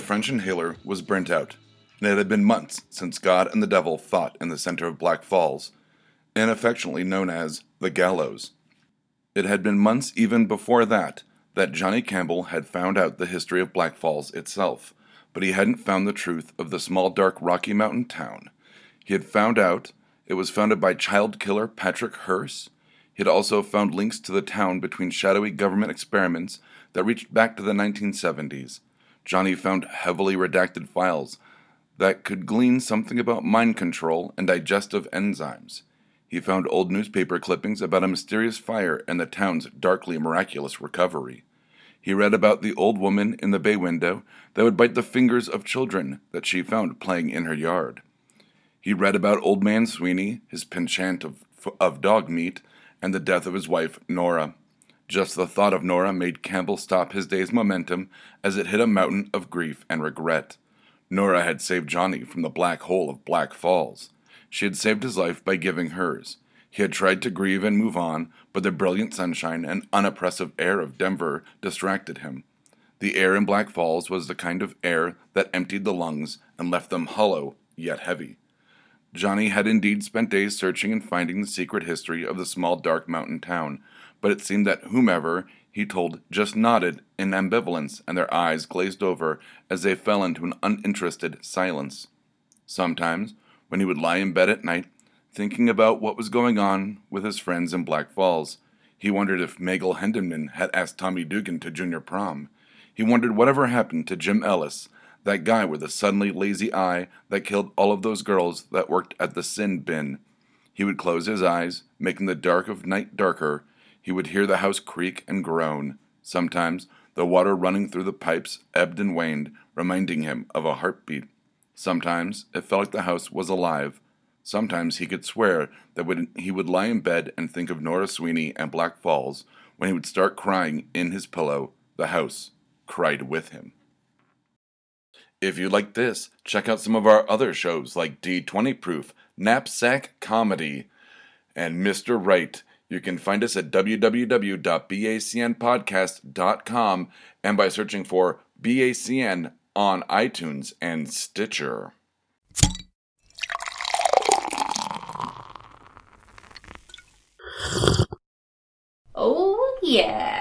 French inhaler was burnt out, and it had been months since God and the devil fought in the center of Black Falls, and affectionately known as the Gallows. It had been months even before that that Johnny Campbell had found out the history of Black Falls itself, but he hadn't found the truth of the small, dark Rocky Mountain town. He had found out it was founded by child killer Patrick Hearst. He had also found links to the town between shadowy government experiments that reached back to the 1970s. Johnny found heavily redacted files that could glean something about mind control and digestive enzymes. He found old newspaper clippings about a mysterious fire and the town's darkly miraculous recovery. He read about the old woman in the bay window that would bite the fingers of children that she found playing in her yard. He read about Old Man Sweeney, his penchant of, of dog meat, and the death of his wife, Nora. Just the thought of Nora made Campbell stop his day's momentum as it hit a mountain of grief and regret. Nora had saved Johnny from the black hole of Black Falls. She had saved his life by giving hers. He had tried to grieve and move on, but the brilliant sunshine and unoppressive air of Denver distracted him. The air in Black Falls was the kind of air that emptied the lungs and left them hollow yet heavy. Johnny had indeed spent days searching and finding the secret history of the small dark mountain town, but it seemed that whomever he told just nodded in ambivalence and their eyes glazed over as they fell into an uninterested silence. Sometimes, when he would lie in bed at night, thinking about what was going on with his friends in Black Falls. He wondered if Magel Henderman had asked Tommy Dugan to junior prom. He wondered whatever happened to Jim Ellis, that guy with the suddenly lazy eye that killed all of those girls that worked at the sin bin. He would close his eyes, making the dark of night darker. He would hear the house creak and groan. Sometimes the water running through the pipes ebbed and waned, reminding him of a heartbeat. Sometimes it felt like the house was alive. Sometimes he could swear that when he would lie in bed and think of Nora Sweeney and Black Falls, when he would start crying in his pillow, the house cried with him. If you like this, check out some of our other shows like D20 Proof, Knapsack Comedy, and Mr. Right. You can find us at www.bacnpodcast.com and by searching for BACN on iTunes and Stitcher. Oh, yeah.